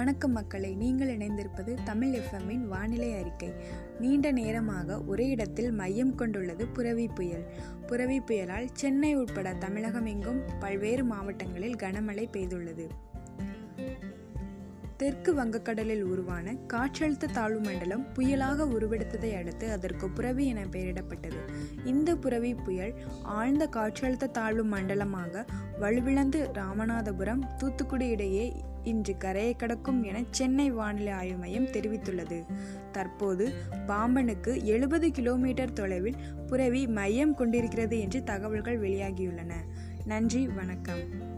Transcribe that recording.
வணக்கம் மக்களை நீங்கள் இணைந்திருப்பது தமிழ் எஃப்எம்மின் வானிலை அறிக்கை. நீண்ட நேரமாக ஒரே இடத்தில் மையம் கொண்டுள்ளது புரவி புயல். புரவி புயலால் சென்னை உட்பட தமிழகம் எங்கும் பல்வேறு மாவட்டங்களில் கனமழை பெய்துள்ளது. தெற்கு வங்கக்கடலில் உருவான காற்றழுத்த தாழ்வு மண்டலம் புயலாக உருவெடுத்ததை அடுத்து அதற்கு புரவி என பெயரிடப்பட்டது. இந்த புரவி புயல் ஆழ்ந்த காற்றழுத்த தாழ்வு மண்டலமாக வலுவிழந்து ராமநாதபுரம் தூத்துக்குடி இடையே இன்று கரையை கடக்கும் என சென்னை வானிலை ஆய்வு மையம் தெரிவித்துள்ளது. தற்போது பாம்பனுக்கு எழுபது கிலோமீட்டர் தொலைவில் புரவி மையம் கொண்டிருக்கிறது என்று தகவல்கள் வெளியாகியுள்ளன. நன்றி வணக்கம்.